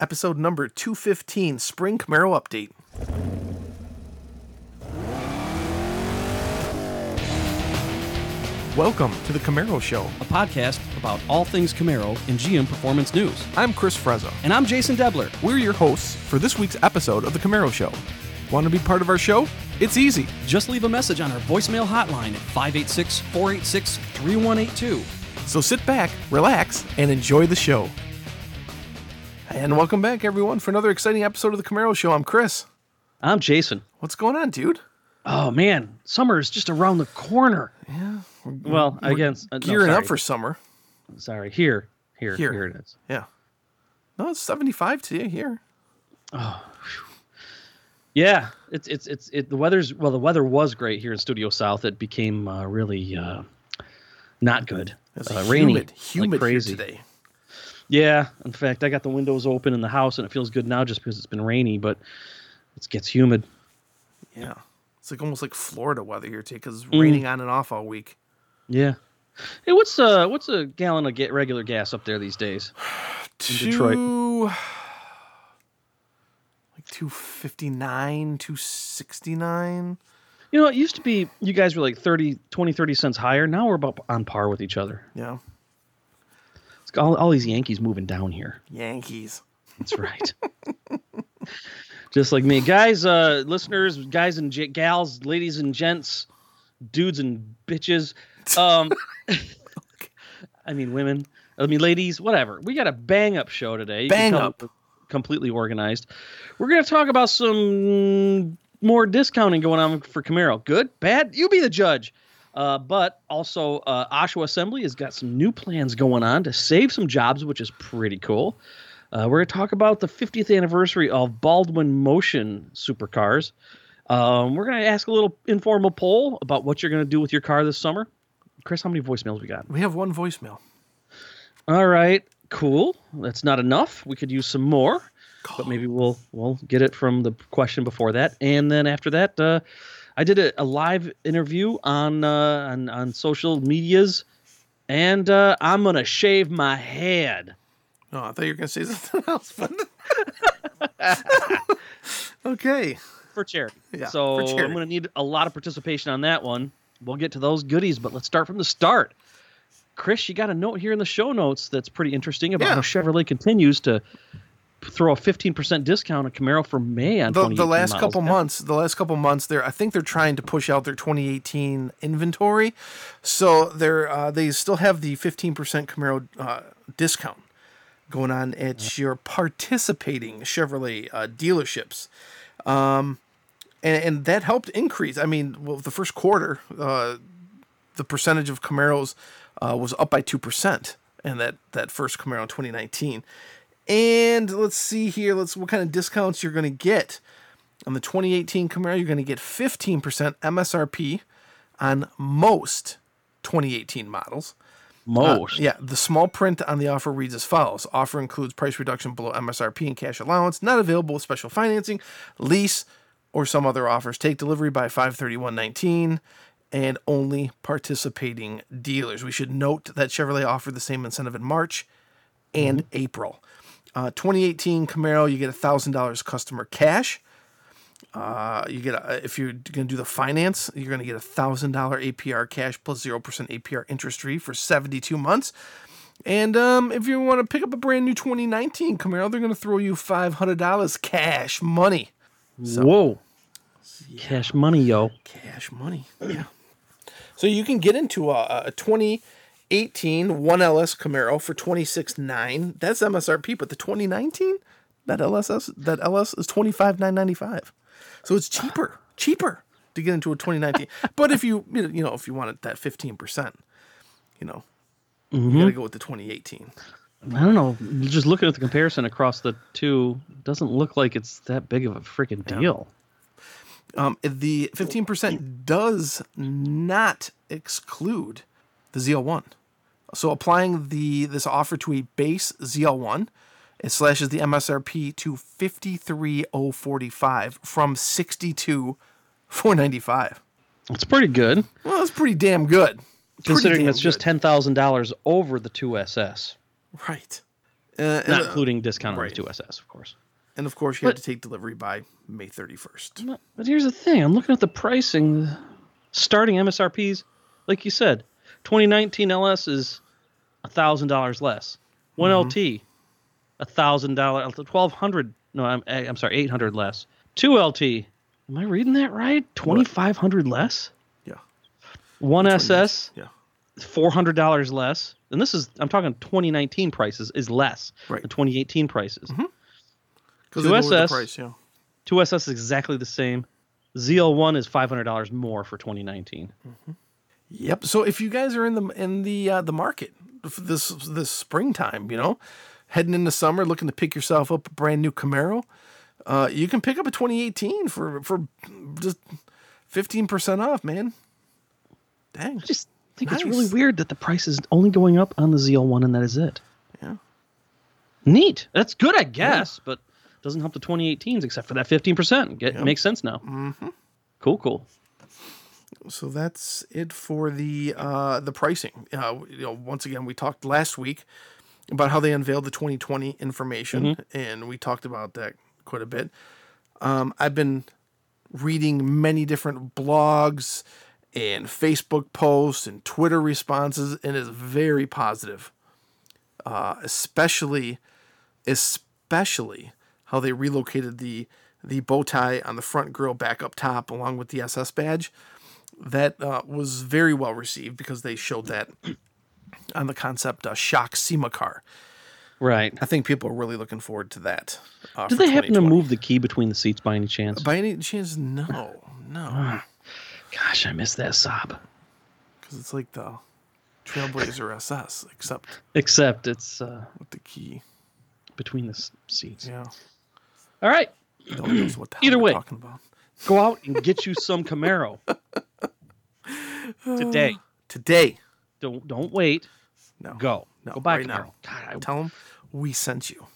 episode number 215, Spring Camaro Update. Welcome to the Camaro Show. a podcast about all things Camaro and GM Performance News. I'm Chris Frezza. And I'm Jason Debler. We're your hosts for this week's episode of the Camaro Show. Want to be part of our show? It's easy. Just leave a message on our voicemail hotline at 586 486 3182. So sit back, relax, and enjoy the show. And welcome back, everyone, for another exciting episode of the Camaro Show. I'm Chris. I'm Jason. What's going on, dude? Oh, man. Summer is just around the corner. Yeah. Well, I guess. uh, no, Gearing sorry. up for summer. Sorry. Here. Here. Here. Here, it is. Yeah. No, it's 75 today here. Oh. Yeah. It's, it's, it's, it, the weather's, well, the weather was great here in Studio South. It became uh, really uh, not good. It's Uh, humid, rainy. like humid here crazy. today. Yeah, in fact, I got the windows open in the house, and it feels good now just because it's been rainy, but it gets humid. Yeah. It's like almost like Florida weather here today because Mm. it's raining on and off all week. Yeah. Hey, what's uh what's a gallon of get regular gas up there these days? In Detroit. Two, like 259, 269. You know, it used to be you guys were like 30, 20, 30 cents higher. Now we're about on par with each other. Yeah. It's all, all these Yankees moving down here. Yankees. That's right. Just like me, guys, uh, listeners, guys and j- gals, ladies and gents, dudes and bitches. Um, I mean, women. I mean, ladies. Whatever. We got a bang up show today. You Bang up. Completely organized. We're gonna talk about some more discounting going on for Camaro. Good, bad. You be the judge. Uh, but also, uh, Oshawa Assembly has got some new plans going on to save some jobs, which is pretty cool. Uh, we're going to talk about the 50th anniversary of Baldwin Motion supercars. Um, we're going to ask a little informal poll about what you're going to do with your car this summer. Chris, how many voicemails we got? We have one voicemail. All right, cool. That's not enough. We could use some more, but maybe we'll we'll get it from the question before that, and then after that, uh, I did a, a live interview on uh, on on social medias, and uh, I'm gonna shave my head. Oh, I thought you were to say something else. But okay. for charity. Yeah, so for charity. I'm going to need a lot of participation on that one. We'll get to those goodies, but let's start from the start. Chris, you got a note here in the show notes that's pretty interesting about Yeah. how Chevrolet continues to throw a 15% discount on Camaro for May on The, the last models. couple months, the last couple months, they're I think they're trying to push out their 2018 inventory, so they're uh, they still have the 15% Camaro uh, discount going on at your participating Chevrolet uh, dealerships. Um, and, and that helped increase. I mean, well, the first quarter, uh, the percentage of Camaros uh, was up by two percent, and that that first Camaro in 2019. And let's see here. Let's what kind of discounts you're going to get on the 2018 Camaro. You're going to get 15% MSRP on most 2018 models. Uh, Most. yeah, the small print on the offer reads as follows: Offer includes price reduction below MSRP and cash allowance, not available with special financing, lease, or some other offers. Take delivery by 531.19 and only participating dealers. We should note that Chevrolet offered the same incentive in March and April. Uh, 2018 Camaro, you get $1,000 customer cash. Uh, you get a, if you're going to do the finance, you're going to get a thousand dollar APR cash plus zero percent APR interest free for 72 months. And um, if you want to pick up a brand new 2019 Camaro, they're going to throw you $500 cash money. Whoa. Cash money, yo. Cash money. Yeah. So you can get into a, a 2018 1LS Camaro for 26.9. That's MSRP, but the 2019 that LSS that LS is 25.995. So it's cheaper, cheaper to get into a 2019. but if you you know- if you wanted that 15%, you know, you got to go with the 2018. I don't know. Just looking at the comparison across the two, doesn't look like it's that big of a freaking deal. Um, the 15% does not exclude the ZL1. So applying the this offer to a base ZL1, it slashes the MSRP to 53045 from 62495. It's pretty good, Well, that's pretty damn good. Pretty considering damn it's just ten thousand dollars over the two SS. right. Uh, not uh, including discount on the 2SS, of course. and of course, you have to take delivery by May 31st. But here's the thing: I'm looking at the pricing, starting MSRP's. Like you said, 2019 LS is thousand dollars less. One mm-hmm. LT, a thousand dollar, twelve hundred. No, I'm eh, I'm sorry, eight hundred less. Two LT. Am I reading that right? Twenty five hundred less. Yeah. One Which one is- SS, Yeah. four hundred dollars less. And this is I'm talking 2019 prices is less Right. than 2018 prices. Mm-hmm. Because Two they lowered the SS. price, yeah. 2SS is exactly the same. ZL1 is $500 more for 2019. Yep. So if you guys are in the in the uh, the market this this springtime, you know, heading into summer, looking to pick yourself up a brand new Camaro, uh, you can pick up a 2018 for for just 15 percent off, man. Dang. I just think it's really weird that the price is only going up on the ZL1 and that is it. Yeah. Neat. That's good, I guess, but doesn't help the 2018s except for that 15%. Get Yep. makes sense now. Mm-hmm. Cool, cool. So that's it for the uh, the pricing. Uh, you know, once again, we talked last week about how they unveiled the 2020 information, and we talked about that quite a bit. Um, I've been reading many different blogs and Facebook posts and Twitter responses, and it's very positive. Uh, especially, especially how they relocated the the bow tie on the front grill back up top, along with the SS badge. That uh, was very well received because they showed that on the concept uh, shock SEMA car. Right. I think people are really looking forward to that. Uh, Did they happen to move the key between the seats by any chance? By any chance, no, no, Gosh, I missed that sob. because it's like the Trailblazer SS, except Except it's uh, with the key. between the s- seats. Yeah, All right. no one knows what the hell Either way. talking about. Go out and get you some Camaro today. Today, Don't don't wait. no, Go. no, Go buy right now. Camaro. God, I, Tell them we sent you.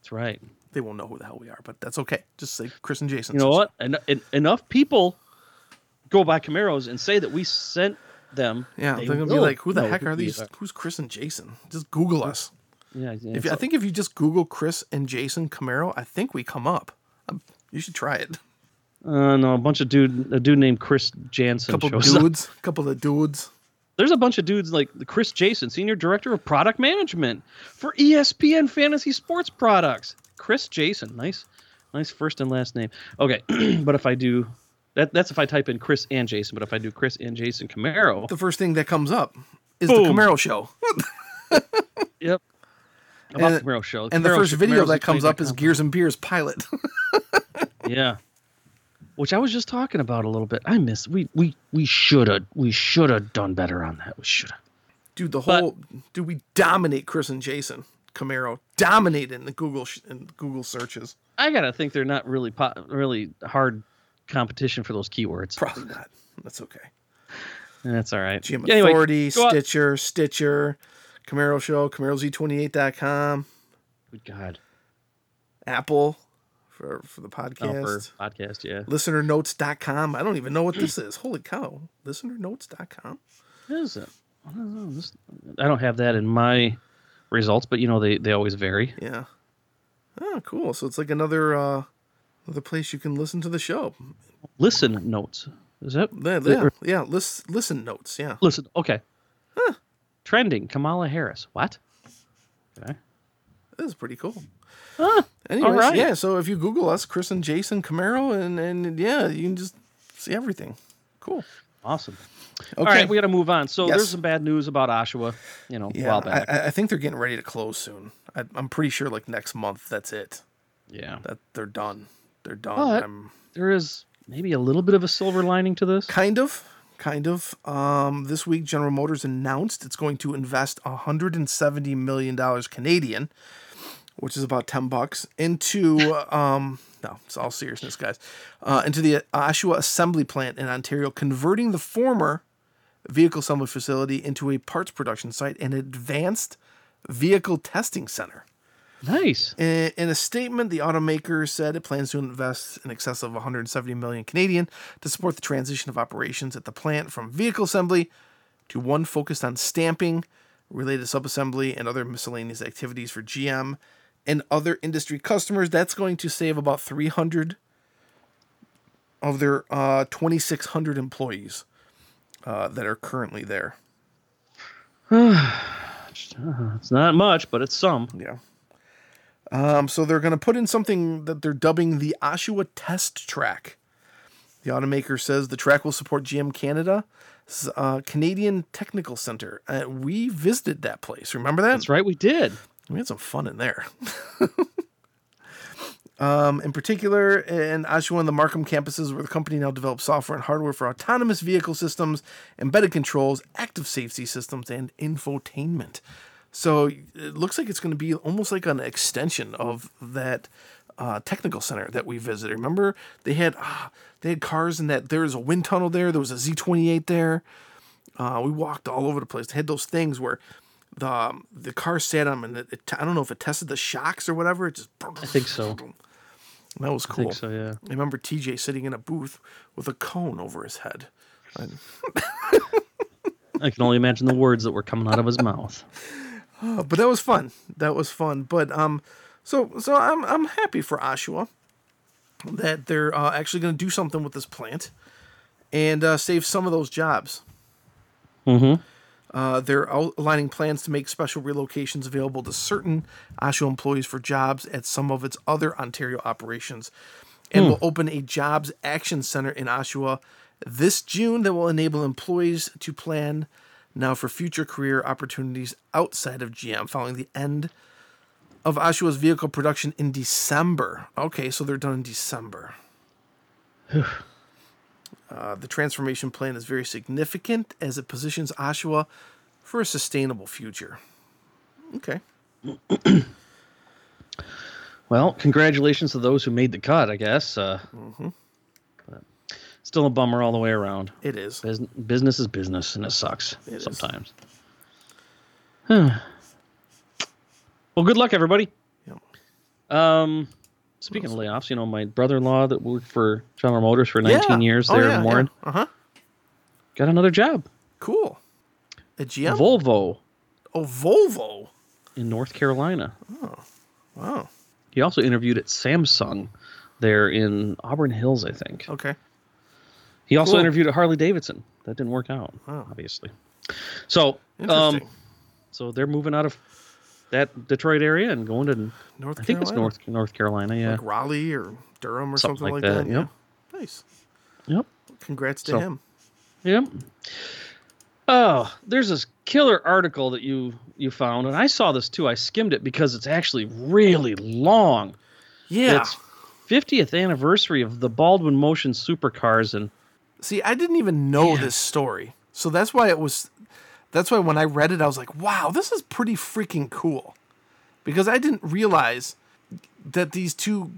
that's right. They won't know who the hell we are, but that's okay. Just say Chris and Jason. You know what? En- en- enough people go buy Camaros and say that we sent them. Yeah, they they're gonna be like, "Who the heck are these? Who's Chris and Jason?" Just Google us. Yeah, yeah, If you, I think if you just Google Chris and Jason Camaro, I think we come up. Um, you should try it. Uh, no, a bunch of dude, a dude named Chris Jansen A couple shows up. dudes, couple of dudes. There's a bunch of dudes like Chris Jason, senior director of product management for ESPN Fantasy Sports Products. Chris Jason, nice, nice first and last name. Okay, but if I do, that that's if I type in Chris and Jason. But if I do Chris and Jason Camaro, The first thing that comes up is Boom. the Camaro show, yep. About And- the Camaro show, and the first show- video Camaros that comes up is Gears and Beers pilot. Yeah. Which I was just talking about a little bit. I miss we we we should have we should have done better on that. We should have. dude, the But- whole dude, we dominate Chris and Jason Camaro, dominate in the Google sh- in Google searches. I gotta think they're not really po- really hard competition for those keywords. Probably not. That's okay. That's all right. GM Anyway, Authority, go out- Stitcher, Stitcher, Camaro Show, CamaroZ28.com, Good God. Apple for for the Oh, podcast. for podcast, yeah. listenernotes.com. I don't even know what this is. Holy cow. Listenernotes.com. What is it? I don't know. This, I don't have that in my results, but you know they, they always vary. Yeah. Oh, cool. So it's like another uh another place you can listen to the show. Listen notes. Is that Yeah, yeah, yeah. Listen, listen notes. Yeah. listen? Okay. Huh. Trending. Kamala Harris. What? Okay. This is pretty cool. Ah, Anyways, right. yeah. So if you Google us, Chris and Jason Camaro, and and yeah, you can just see everything. Cool. awesome. Okay. All right, we got to move on. So Yes. there's some bad news about Oshawa. You know, a yeah, while back. I, I think they're getting ready to close soon. I, I'm pretty sure like next month. That's it. yeah. That they're done. They're done. But- I'm, There is maybe a little bit of a silver lining to this. Kind of, kind of. Um, this week, General Motors announced it's going to invest 170 million dollars Canadian, which is about 10 bucks, into um, no, it's all seriousness, guys, uh, into the Oshawa assembly plant in Ontario, converting the former vehicle assembly facility into a parts production site and advanced vehicle testing center. Nice. In, in a statement, the automaker said it plans to invest in excess of 170 million Canadian to support the transition of operations at the plant from vehicle assembly to one focused on stamping, related subassembly, and other miscellaneous activities for GM and other industry customers. That's going to save about 300 of their uh, 2,600 employees uh, that are currently there. It's not much, but it's some. Yeah. Um, so they're going to put in something that they're dubbing the Oshawa Test Track. The automaker says the track will support GM Canada, uh, Canadian Technical Center. Uh, we visited that place. Remember that? That's right, we did. We had some fun in there. um, in particular, in Oshawa the Markham campuses, where the company now develops software and hardware for autonomous vehicle systems, embedded controls, active safety systems, and infotainment. So it looks like it's going to be almost like an extension of that uh, technical center that we visited. Remember, they had uh, they had cars in that. There was a wind tunnel there. There was a Z twenty eight there. Uh, we walked all over the place. They had those things where the um, the car sat on them, and it, it, I don't know if it tested the shocks or whatever. It just I think so. That was cool. I think so, yeah. I remember TJ sitting in a booth with a cone over his head. I can only imagine the words that were coming out of his mouth. Uh, but that was fun. That was fun. But um, so so I'm I'm happy for Oshawa that they're uh, actually going to do something with this plant and uh, save some of those jobs. Mm-hmm. Uh, they're outlining plans to make special relocations available to certain Oshawa employees for jobs at some of its other Ontario operations, and will open a jobs action center in Oshawa this June that will enable employees to plan now for future career opportunities outside of GM following the end of Oshawa's vehicle production in December. Okay, so they're done in December. Uh, the transformation plan is very significant as it positions Oshawa for a sustainable future. Okay. Well, congratulations to those who made the cut, I guess. Uh, but still a bummer all the way around. It is. Bus- business is business, and it sucks It sometimes. well, good luck, everybody. Yep. Um, speaking of layoffs, you know, my brother-in-law that worked for General Motors for 19 years there in Warren Uh huh. got another job. Cool. A GM? Volvo oh, Volvo. in North Carolina. Oh, wow. He also interviewed at Samsung there in Auburn Hills, I think. Okay. He also Cool. interviewed at Harley Davidson. That didn't work out, Oh. obviously. So, um, so they're moving out of that Detroit area and going to North I think it's Carolina? North North Carolina. Yeah. Like Raleigh or Durham or something, Something like like that. that, yep. Yeah. Nice. Yep. Congrats to So- him. Yep. Oh, there's this killer article that you you found, and I saw this too. I skimmed it because it's actually really long. Yeah. It's 50th anniversary of the Baldwin Motion supercars, and See, I didn't even know Yeah. this story. So that's why it was that's why when I read it I was like, "Wow, this is pretty freaking cool." Because I didn't realize that these two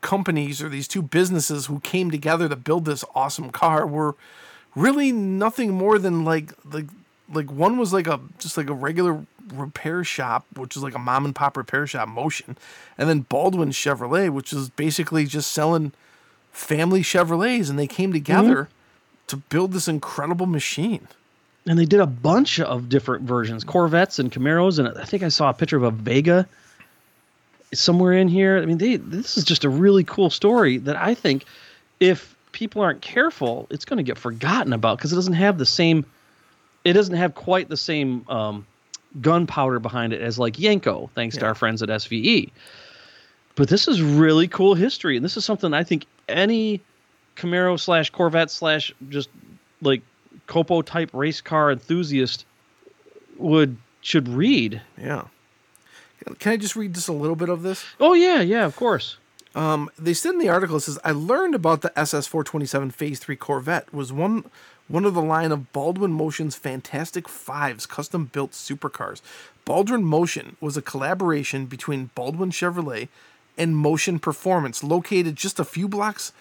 companies or these two businesses who came together to build this awesome car were really nothing more than like like like one was like a just like a regular repair shop, which is like a mom and pop repair shop motion, and then Baldwin Chevrolet, which is basically just selling family Chevrolets, and they came mm-hmm. together to build this incredible machine. And they did a bunch of different versions, Corvettes and Camaros, and I think I saw a picture of a Vega somewhere in here. I mean, they this is just a really cool story that I think if people aren't careful, it's going to get forgotten about because it doesn't have the same, it doesn't have quite the same um, gunpowder behind it as like Yenko, thanks to our friends at SVE. But this is really cool history, and this is something I think any Camaro slash Corvette slash just like Copo type race car enthusiast would should read. Yeah. Can I just read just a little bit of this? Oh yeah, yeah, of course. Um, they said in the article it says I learned about the SS 427 Phase 3 Corvette was one one of the line of Baldwin Motion's Fantastic Fives custom built supercars. Baldwin Motion was a collaboration between Baldwin Chevrolet and Motion Performance, located just a few blocks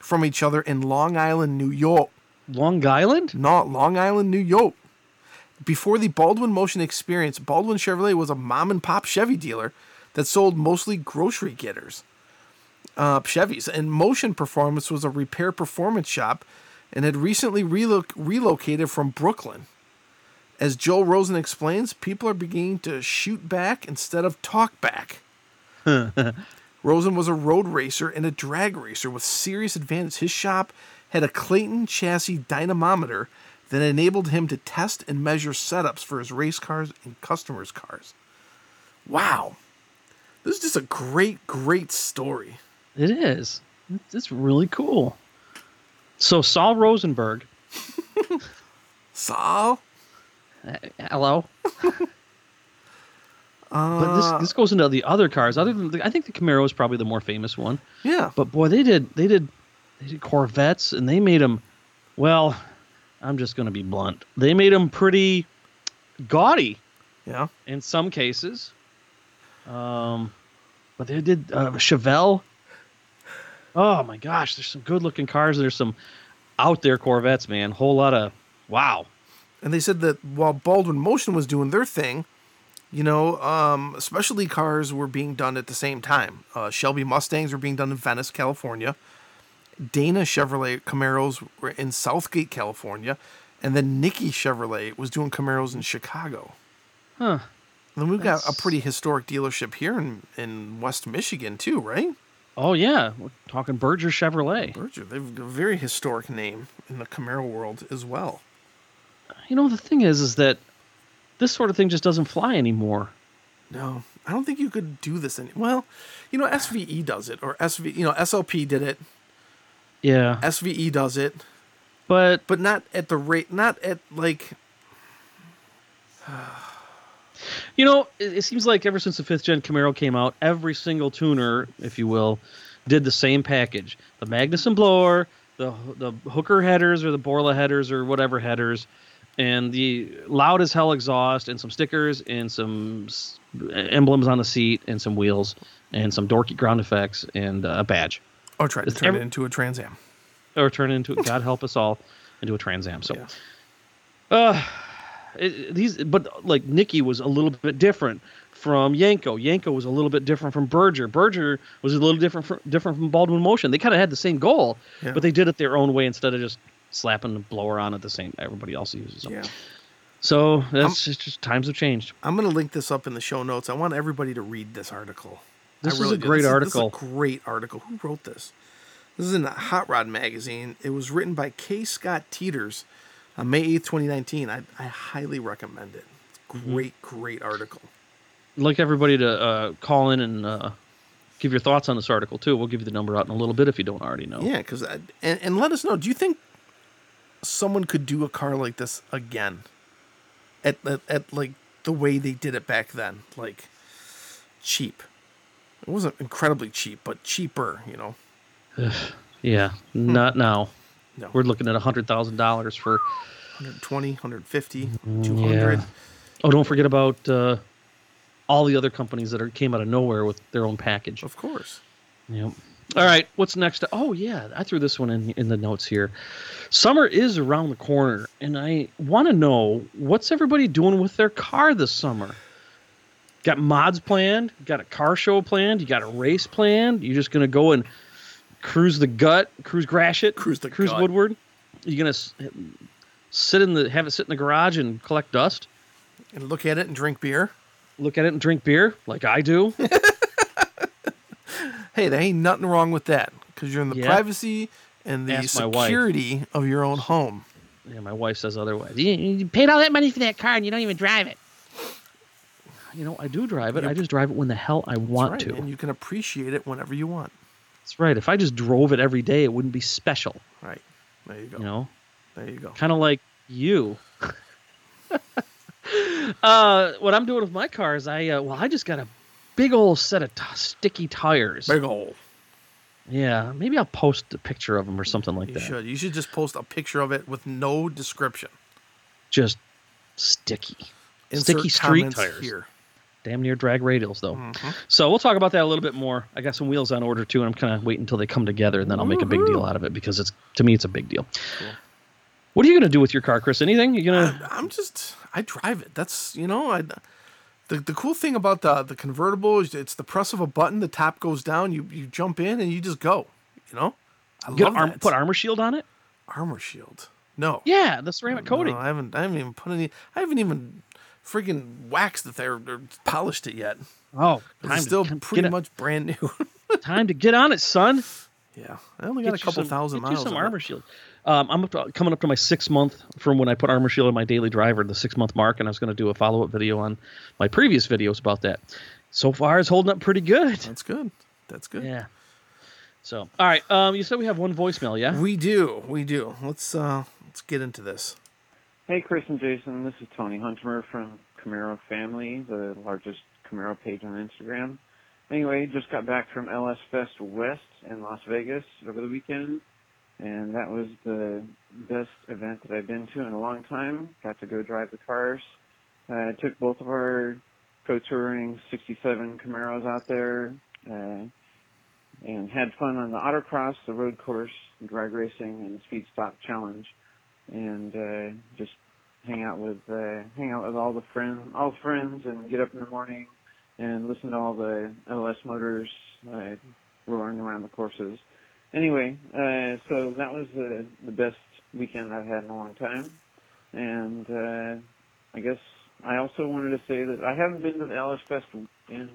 from each other in Long Island, New York. Long Island? Not Long Island, New York. Before the Baldwin Motion experience, Baldwin Chevrolet was a mom and pop Chevy dealer that sold mostly grocery getters, uh, Chevys. And Motion Performance was a repair performance shop and had recently relo- relocated from Brooklyn. As Joel Rosen explains, people are beginning to shoot back instead of talk back. Rosen was a road racer and a drag racer with serious advantage. His shop had a Clayton chassis dynamometer that enabled him to test and measure setups for his race cars and customers' cars. Wow. This is just a great, great story. It is. It's- really cool. So Saul Rosenberg, Saul? uh, hello. but Uh, this this goes into the other cars. Other than the, I think the Camaro is probably the more famous one. yeah. But boy, they did they did they did Corvettes and they made them. Well, I'm just going to be blunt. They made them pretty gaudy Yeah. in some cases. Um, but they did uh, Chevelle. Oh my gosh, there's some good looking cars. There's some out there Corvettes, man. Whole lot of wow. And they said that while Baldwin Motion was doing their thing, you know, um, specialty cars were being done at the same time. Uh, Shelby Mustangs were being done in Venice, California. Dana Chevrolet Camaros were in Southgate, California. And then Nickey Chevrolet was doing Camaros in Chicago. Huh. And then we've got a pretty historic dealership here in, in West Michigan, too, right? Oh yeah, we're talking Berger Chevrolet. Berger, they've a very historic name in the Camaro world as well. You know the thing is, is that this sort of thing just doesn't fly anymore. No, I don't think you could do this any. Well, you know, SVE does it, or SV, you know, SLP did it. Yeah, SVE does it, but but not at the rate, not at like. You know, it, it seems like ever since the fifth gen Camaro came out, every single tuner, if you will, did the same package: the Magnuson blower, the the hooker headers or the Borla headers or whatever headers, and the loud as hell exhaust, and some stickers, and some s- emblems on the seat, and some wheels, and some dorky ground effects, and uh, a badge, Or tried to turn every- it into a Trans Am. or turn it into God help us all into a Trans Am. So. Yeah. Uh, it, these, but like Nickey was a little bit different from Yenko. Yenko was a little bit different from Berger. Berger was a little different from, different from Baldwin Motion. They kind of had the same goal, Yeah. but they did it their own way instead of just slapping the blower on at the same everybody else uses. So, Yeah, so that's just, just times have changed. I'm gonna link this up in the show notes. I want everybody to read this article. This is a great This This article. is a great article. Who wrote this? This is in Hot Rod magazine. It was written by K. Scott Teeters on May 8th, 2019. I, I highly recommend it. Mm-hmm. great, great article. I'd like everybody to uh, call in and uh, give your thoughts on this article too. We'll give you the number out in a little bit if you don't already know. Yeah, because and, and let us know. Do you think someone could do a car like this again? At, at at like the way they did it back then, like cheap. It wasn't incredibly cheap, but cheaper. You know. Yeah, not now. No. We're looking at a hundred thousand dollars for 120, 150, Mm, 200. yeah. Oh, don't forget about uh, all the other companies that are, came out of nowhere with their own package. Of course. Yep. All right, what's next? Oh yeah, I threw this one in in the notes here. Summer is around the corner, and I want to know what's everybody doing with their car this summer. Got mods planned? Got a car show planned? You got a race planned? You're just gonna go and cruise the gut, cruise Gratiot, Cruise the cruise gut. Woodward? You're gonna sit in the have it sit in the garage and collect dust? And look at it and drink beer. Look at it and drink beer like I do. Hey, there ain't nothing wrong with that because you're in the Yeah. privacy and the Ask security of your own home. Yeah, my wife says otherwise. You, you paid all that money for that car and you don't even drive it. You know, I do drive it. I just drive it when the hell I want Right, to. And you can appreciate it whenever you want. That's right. If I just drove it every day, it wouldn't be special. Right. There you go. You know, There you go. kind of like you. uh, what I'm doing with my car is I uh, well, I just got a big old set of t- sticky tires. Big old. Yeah, maybe I'll post a picture of them or something like You that. should. You should just post a picture of it with no description. Just sticky, Insert sticky street tires. here. Damn near drag radials though. Mhm. So we'll talk about that a little bit more. I got some wheels on order too, and I'm kind of waiting until they come together, and then I'll make a big deal out of it because it's to me it's a big deal. Cool. What are you gonna do with your car, Chris? Anything? You gonna? I'm just I drive it. That's you know I. The, the cool thing about the the convertible is it's the press of a button. The top goes down. You you jump in and you just go. You know. I get love arm, that. put armor shield on it? armor shield. No. Yeah, the ceramic coating. No, I haven't. I haven't even put any. I haven't even freaking waxed it there or polished it yet. Oh, It's still pretty much brand new. time to get on it, son. yeah, I only got Get a couple some- thousand miles. some on it. armor shield. Um, I'm up to, coming up to my six month from when I put armor shield on my daily driver, the six month mark, and I was going to do a follow up video on my previous videos about that. So far, it's holding up pretty good. That's good. That's good. Yeah. So, all right. Um, you said we have one voicemail, yeah? We do. We do. Let's uh let's get into this. Hey, Chris and Jason. This is Tony Hunter from Camaro Family, the largest Camaro page on Instagram. Anyway, just got back from LS Fest West in Las Vegas over the weekend, and that was the best event that I've been to in a long time. Got to go drive the cars. Uh, took both of our Pro Touring 67 Camaros out there, uh, and had fun on the autocross, the road course, drag racing, and the speed stop challenge and uh, just hang out with uh, hang out with all the friends, all friends, and get up in the morning and listen to all the LS motors uh, roaring around the courses. Anyway, uh, so that was the the best weekend I've had in a long time, and uh, I guess I also wanted to say that I haven't been to the LS Fest in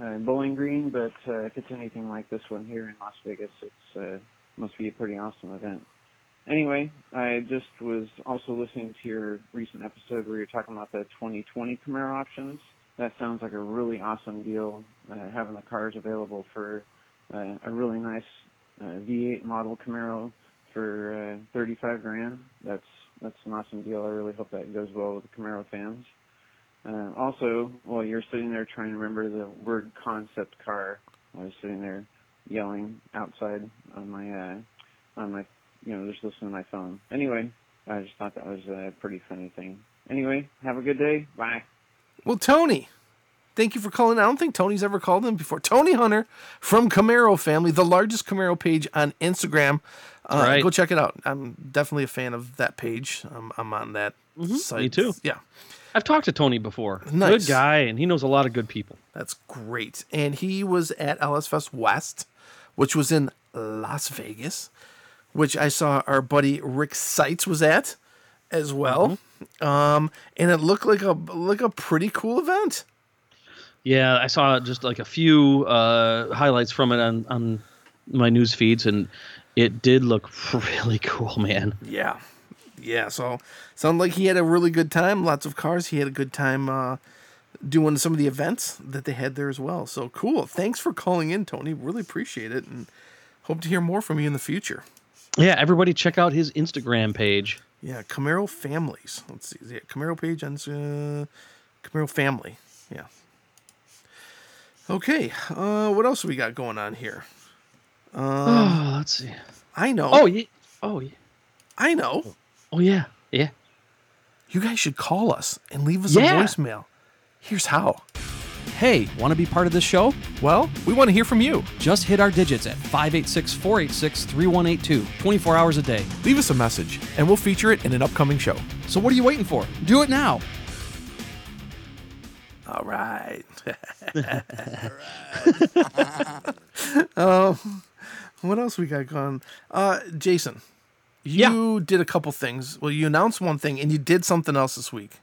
uh, Bowling Green, but uh, if it's anything like this one here in Las Vegas, it's uh, must be a pretty awesome event. Anyway, I just was also listening to your recent episode where you're talking about the 2020 Camaro options. That sounds like a really awesome deal, uh, having the cars available for uh, a really nice uh, V8 model Camaro for uh, 35 grand. That's that's an awesome deal. I really hope that goes well with the Camaro fans. Uh, also, while you're sitting there trying to remember the word concept car, I was sitting there yelling outside on my uh, on my you know, just listen to my phone. Anyway, I just thought that was a pretty funny thing. Anyway, have a good day. Bye. Well, Tony, thank you for calling. I don't think Tony's ever called in before. Tony Hunter from Camaro Family, the largest Camaro page on Instagram. Uh, Right. Go check it out. I'm definitely a fan of that page. I'm, I'm on that site. Mm-hmm. me too. Yeah, I've talked to Tony before. Nice. Good guy, and he knows a lot of good people. that's great. And he was at LS Fest West, which was in Las Vegas, which I saw our buddy Rick Seitz was at as well. Mm-hmm. Um, and it looked like a like a pretty cool event. Yeah, I saw just like a few uh, highlights from it on, on my news feeds, and it did look really cool, man. Yeah. Yeah. So sounded like he had a really good time. Lots of cars. He had a good time uh, doing some of the events that they had there as well. So cool. Thanks for calling in, Tony. Really appreciate it and hope to hear more from you in the future. Yeah, everybody check out his Instagram page. Yeah. Camaro Families. Let's see. Yeah, Camaro page on uh, Camaro Family. Yeah. Okay. Uh, what else we got going on here? oh, let's see. I know. Oh, yeah. Oh, yeah. I know. Oh, yeah. Yeah. You guys should call us and leave us Yeah. a voicemail. Here's how. Hey, want to be part of this show? Well, we want to hear from you. Just hit our digits at 586 486 3182, 24 hours a day. Leave us a message, and we'll feature it in an upcoming show. So what are you waiting for? Do it now. All right. Oh, what else we got going? Uh, Jason, you did a couple things. Well, you announced one thing, and you did something else this week.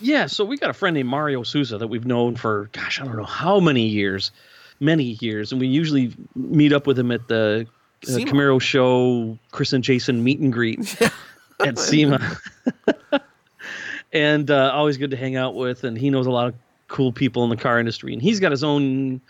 Yeah, so we got a friend named Mario Souza that we've known for, gosh, I don't know how many years, many years. And we usually meet up with him at the uh, Camaro show, Chris and Jason meet and greet at SEMA. and uh, always good to hang out with. And he knows a lot of cool people in the car industry. And he's got his own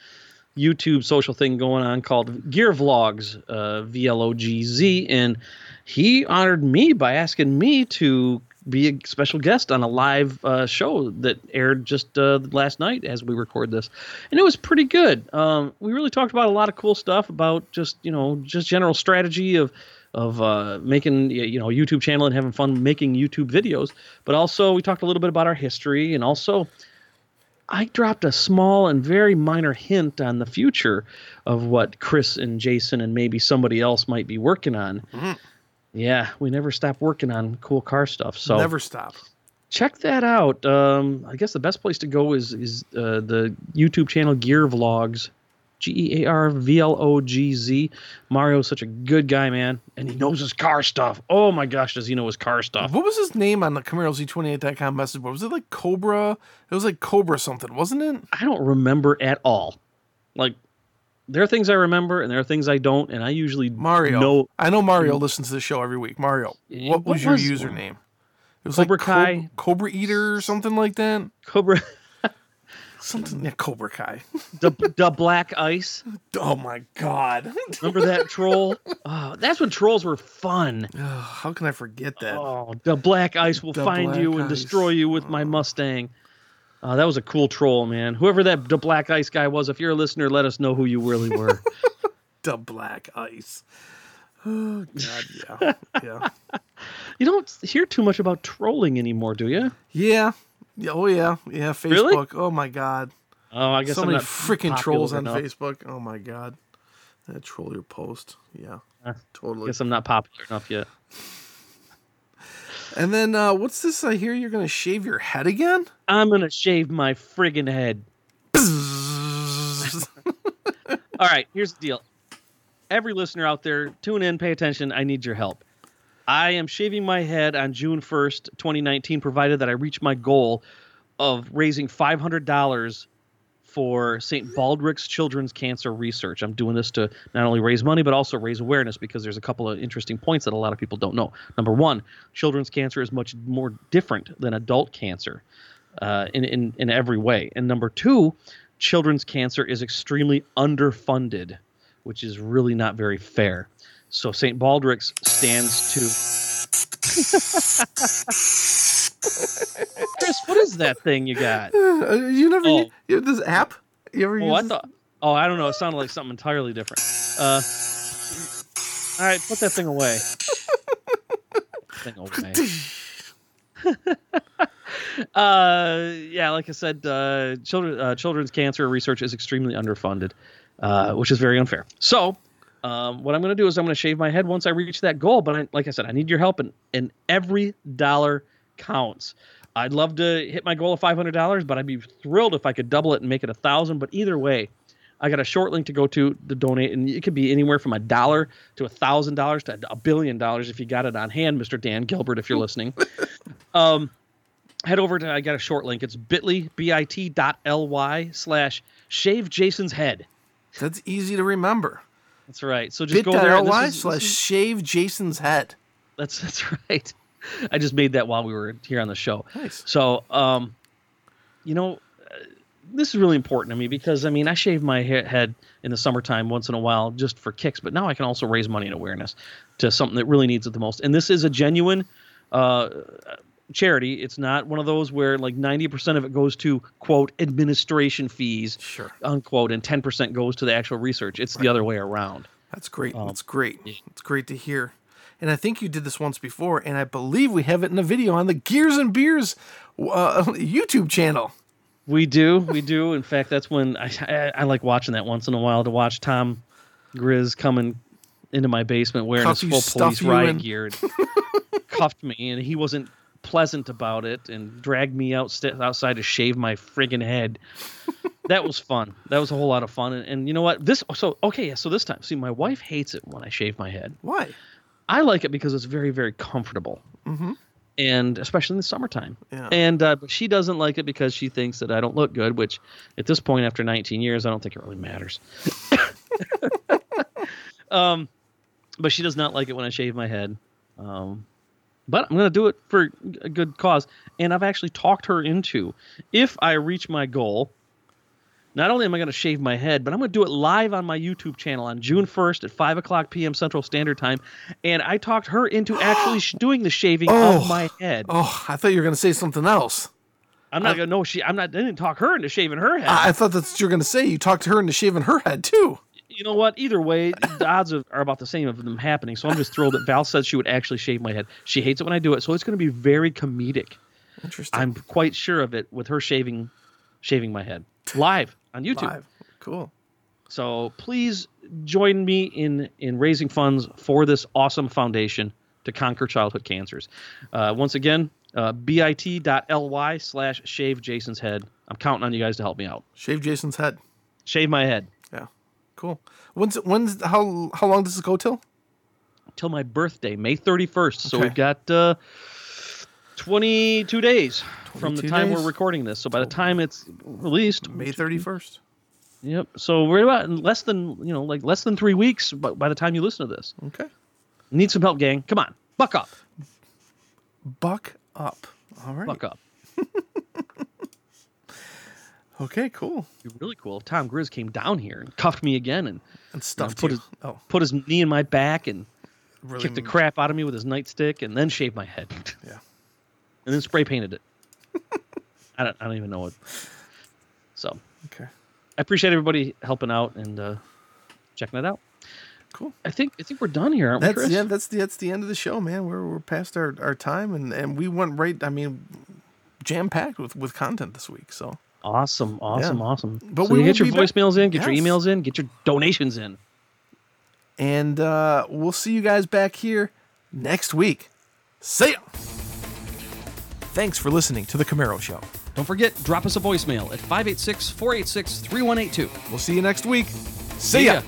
YouTube social thing going on called Gear Vlogz, uh, V L O G Z. And he honored me by asking me to be a special guest on a live uh, show that aired just uh, last night as we record this, and it was pretty good. Um, we really talked about a lot of cool stuff about just you know just general strategy of of uh, making you know a YouTube channel and having fun making YouTube videos, but also we talked a little bit about our history and also. I dropped a small and very minor hint on the future of what Chris and Jason and maybe somebody else might be working on. Yeah, we never stop working on cool car stuff. So Never stop. check that out. Um, I guess the best place to go is is uh, the YouTube channel Gear Vlogz. G E A R V L O G Z. Mario's such a good guy, man, and he knows his car stuff. Oh my gosh, does he know his car stuff? What was his name on the CamaroZ28.com message board? Was it like Cobra? It was like Cobra something, wasn't it? I don't remember at all. Like, there are things I remember, and there are things I don't, and I usually Mario. know I know Mario listens to the show every week. Mario, eh, what was what your was- username? It was Cobra like Kai. Cob- Cobra Eater or something like that. Cobra, Something, yeah, Cobra Kai. the, the Black Ice. Oh my god. Remember that troll? Oh, that's when trolls were fun. How can I forget that? Oh, the black ice will The find you and ice. destroy you with my Mustang. Uh, that was a cool troll, man. Whoever that the black ice guy was, if you're a listener, let us know who you really were. The Black Ice. Oh god, yeah, yeah, you don't hear too much about trolling anymore, do you? yeah. Yeah, Oh yeah, yeah. Facebook. Really? Oh my god. Oh, I guess so I'm many freaking trolls on enough. Facebook. Oh my god. That troll your post. Yeah, Uh, totally. Guess I'm not popular enough yet. And then uh, what's this? I hear you're gonna shave your head again. I'm gonna shave my friggin' head. All right, here's the deal. Every listener out there, tune in, pay attention. I need your help. I am shaving my head on June 1st, 2019, provided that I reach my goal of raising $500 for St. Baldrick's Children's Cancer Research. I'm doing this to not only raise money, but also raise awareness because there's a couple of interesting points that a lot of people don't know. Number one, children's cancer is much more different than adult cancer uh, in, in, in every way. And number two, children's cancer is extremely underfunded, which is really not very fair. So St. Baldrick's stands to. Chris, what is that thing you got? Uh, you never Oh. you this app? You ever Oh, use I thought. Oh, I don't know. It sounded like something entirely different. Uh, all right, put that thing away. thing away. uh, yeah, like I said, uh, children, uh, children's cancer research is extremely underfunded, uh, which is very unfair. So, um, what I'm going to do is I'm going to shave my head once I reach that goal. But I, like I said, I need your help, and, and every dollar counts. I'd love to hit my goal of $500, but I'd be thrilled if I could double it and make it a thousand. But either way, I got a short link to go to to donate, and it could be anywhere from a dollar to a thousand dollars to a billion dollars if you got it on hand, Mr. Dan Gilbert, if you're listening. um, head over to I got a short link. It's bit.ly bit dot ly slash shave Jason's head. That's easy to remember. That's right. So just go there. this Bit.ly slash shave Jason's head. That's that's right. I just made that while we were here on the show. Nice. So, um, you know, uh, this is really important to me because I mean, I shave my he- head in the summertime once in a while just for kicks, but now I can also raise money and awareness to something that really needs it the most. And this is a genuine uh, charity. It's not one of those where like 90% of it goes to quote administration fees, Sure. unquote, and 10% goes to the actual research. It's the other way around. That's great. Um, That's great. It's great to hear. And I think you did this once before, and I believe we have it in a video on the Gears and Beers uh, YouTube channel. We do, we do. In fact, that's when I, I I like watching that once in a while to watch Tom Grizz coming into my basement wearing Cuff his full police riot gear, and cuffed me, and he wasn't pleasant about it, and dragged me out st- outside to shave my friggin' head. that was fun. That was a whole lot of fun. And, and you know what? This so okay. Yeah, so this time, see, my wife hates it when I shave my head. Why? I like it because it's very, very comfortable. Mm-hmm. And especially in the summertime. Yeah. And uh, but she doesn't like it because she thinks that I don't look good, which at this point, after 19 years, I don't think it really matters. um, but she does not like it when I shave my head. Um, but I'm going to do it for a good cause. And I've actually talked her into if I reach my goal, not only am I going to shave my head, but I'm going to do it live on my YouTube channel on June 1st at 5 o'clock p.m. Central Standard Time. And I talked her into actually doing the shaving Oh. of my head. Oh, I thought you were going to say something else. I'm not gonna know she. I'm not. I didn't talk her into shaving her head. I, I thought that's what you were going to say. You talked her into shaving her head, too. you know what? Either way, the odds of, are about the same of them happening. So I'm just thrilled that Val said she would actually shave my head. She hates it when I do it, so it's going to be very comedic. Interesting. I'm quite sure of it with her shaving, shaving my head live on YouTube. Live. Cool. So please join me in in raising funds for this awesome foundation to conquer childhood cancers. Uh, once again, uh, bit.ly slash shave Jason's head. I'm counting on you guys to help me out. Shave Jason's head. Shave my head. Yeah. Cool. When's when's how how long does this go till? Till my birthday, May 31st. So Okay. we've got uh, 22 days from the time days. we're recording this. So by the oh. time it's released, May thirty first. Yep. So we're about in less than you know like less than three weeks. But by the time you listen to this, Okay. need some help, gang. Come on, buck up, Buck up. All right. buck up. Okay. Cool. Be really cool if Tom Grizz came down here and cuffed me again and And stuff put his- oh, put his knee in my back and really? kicked the crap out of me with his nightstick and then shaved my head. Yeah. And then spray painted it. I don't. I don't even know what. So Okay. I appreciate everybody helping out and uh, checking it out. Cool. I think I think we're done here, aren't we, Chris? yeah. That's the that's the end of the show, man. We're we're past our, our time, and and we went right. I mean, jam packed with with content this week. So Awesome, awesome, Yeah. awesome. But so we you get your be back- voicemails in, get Yes. your emails in, get your donations in. and uh, we'll see you guys back here next week. See ya. Thanks for listening to the Camaro Show. Don't forget, drop us a voicemail at 586 486 3182. We'll see you next week. See ya. ya.